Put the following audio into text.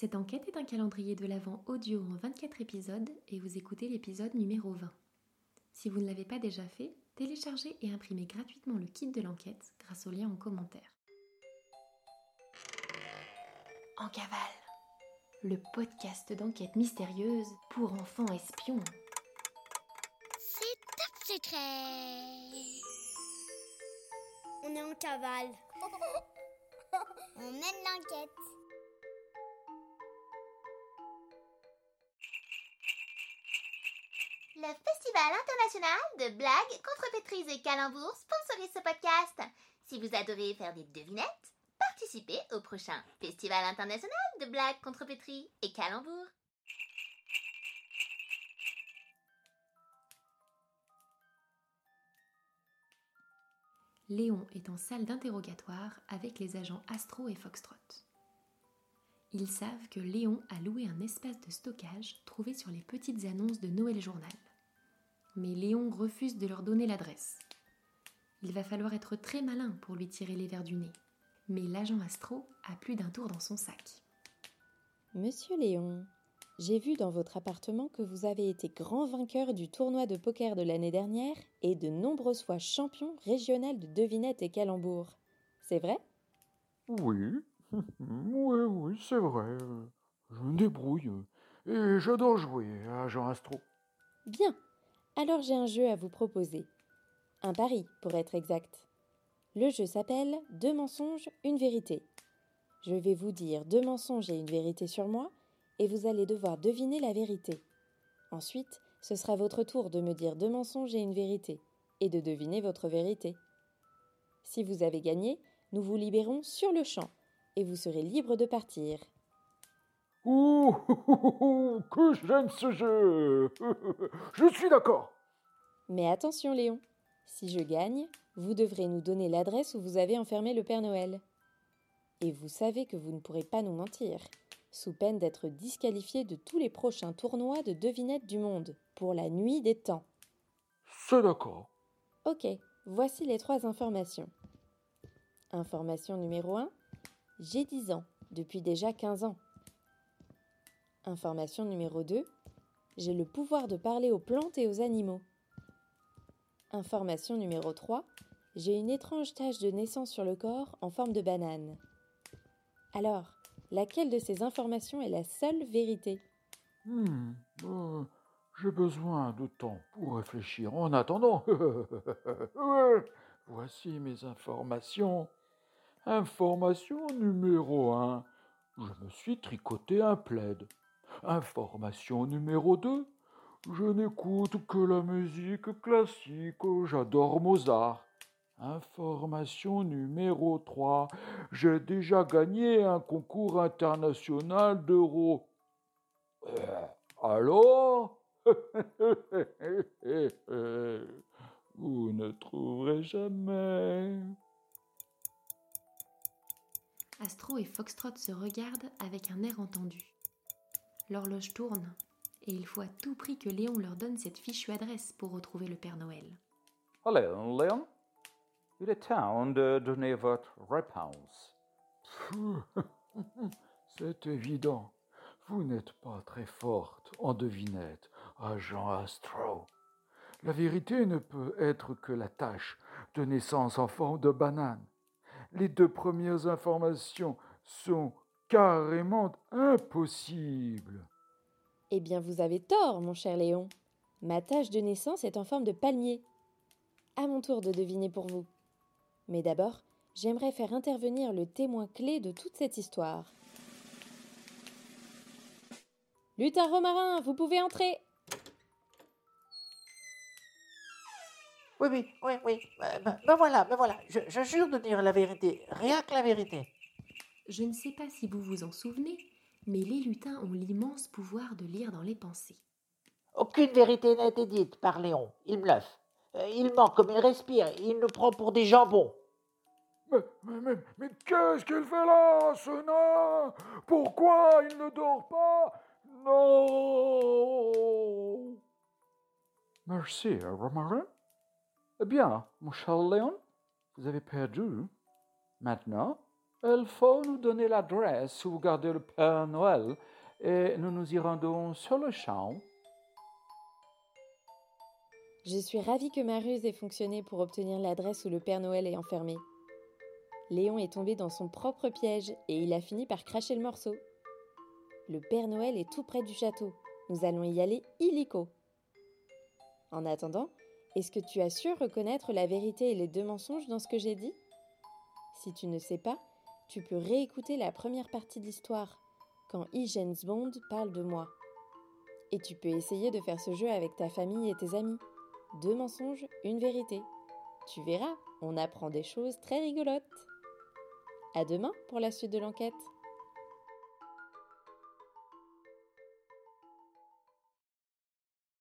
Cette enquête est un calendrier de l'Avent audio en 24 épisodes et vous écoutez l'épisode numéro 20. Si vous ne l'avez pas déjà fait, téléchargez et imprimez gratuitement le kit de l'enquête grâce au lien en commentaire. En cavale, le podcast d'enquête mystérieuse pour enfants espions. C'est top secret. On est en cavale. On mène l'enquête. Le Festival international de blagues, contrepétries et calembours sponsorise ce podcast. Si vous adorez faire des devinettes, participez au prochain Festival international de blagues, contrepétries et calembours. Léon est en salle d'interrogatoire avec les agents Astro et Foxtrot. Ils savent que Léon a loué un espace de stockage trouvé sur les petites annonces de Noël Journal. Mais Léon refuse de leur donner l'adresse. Il va falloir être très malin pour lui tirer les verres du nez. Mais l'agent Astro a plus d'un tour dans son sac. Monsieur Léon, j'ai vu dans votre appartement que vous avez été grand vainqueur du tournoi de poker de l'année dernière et de nombreuses fois champion régional de devinettes et calembours. C'est vrai? Oui, oui, oui, c'est vrai. Je me débrouille et j'adore jouer à Jean Astro. Bien. Alors j'ai un jeu à vous proposer. Un pari, pour être exact. Le jeu s'appelle Deux mensonges, une vérité. Je vais vous dire deux mensonges et une vérité sur moi, et vous allez devoir deviner la vérité. Ensuite, ce sera votre tour de me dire deux mensonges et une vérité, et de deviner votre vérité. Si vous avez gagné, nous vous libérons sur le champ, et vous serez libre de partir. Ouh, que j'aime ce jeu Je suis d'accord Mais attention, Léon, si je gagne, vous devrez nous donner l'adresse où vous avez enfermé le Père Noël. Et vous savez que vous ne pourrez pas nous mentir, sous peine d'être disqualifié de tous les prochains tournois de devinettes du monde, pour la nuit des temps. C'est d'accord. Ok, voici les trois informations. Information numéro 1. J'ai 10 ans, depuis déjà 15 ans. Information numéro 2. J'ai le pouvoir de parler aux plantes et aux animaux. Information numéro 3. J'ai une étrange tache de naissance sur le corps en forme de banane. Alors, laquelle de ces informations est la seule vérité? Hmm, euh, J'ai besoin de temps pour réfléchir. En attendant, voici mes informations. Information numéro 1. Je me suis tricoté un plaid. Information numéro 2. Je n'écoute que la musique classique. J'adore Mozart. Information numéro 3. J'ai déjà gagné un concours international d'euro. Euh, alors? Vous ne trouverez jamais. Astro et Foxtrot se regardent avec un air entendu. L'horloge tourne et il faut à tout prix que Léon leur donne cette fichue adresse pour retrouver le Père Noël. Allez, Léon, il est temps de donner votre réponse. C'est évident. Vous n'êtes pas très forte en devinette, agent Astro. La vérité ne peut être que la tâche de naissance en forme de banane. Les deux premières informations sont carrément impossibles. Eh bien, vous avez tort, mon cher Léon. Ma tâche de naissance est en forme de palmier. À mon tour de deviner pour vous. Mais d'abord, j'aimerais faire intervenir le témoin clé de toute cette histoire. Lutin Romarin, vous pouvez entrer. Oui, oui, oui, oui. Ben, ben- ben voilà, ben voilà. Je, je jure de dire la vérité, rien que la vérité. Je ne sais pas si vous vous en souvenez, mais les lutins ont l'immense pouvoir de lire dans les pensées. Aucune vérité n'a été dite par Léon. Il bluffe. Euh, Il ment comme il respire. Il nous prend pour des jambons. Mais, mais, mais, mais qu'est-ce qu'il fait là, ce nain? Pourquoi il ne dort pas? Non Merci, Romarin. Eh bien, mon cher Léon, vous avez perdu. Maintenant, Il faut nous donner l'adresse où vous gardez le Père Noël et nous nous y rendons sur le champ. Je suis ravie que ma ruse ait fonctionné pour obtenir l'adresse où le Père Noël est enfermé. Léon est tombé dans son propre piège et il a fini par cracher le morceau. Le Père Noël est tout près du château. Nous allons y aller illico. En attendant, est-ce que tu as su reconnaître la vérité et les deux mensonges dans ce que j'ai dit? Si tu ne sais pas, tu peux réécouter la première partie de l'histoire, quand E. Bond parle de moi. Et tu peux essayer de faire ce jeu avec ta famille et tes amis. Deux mensonges, une vérité. Tu verras, on apprend des choses très rigolotes. À demain pour la suite de l'enquête.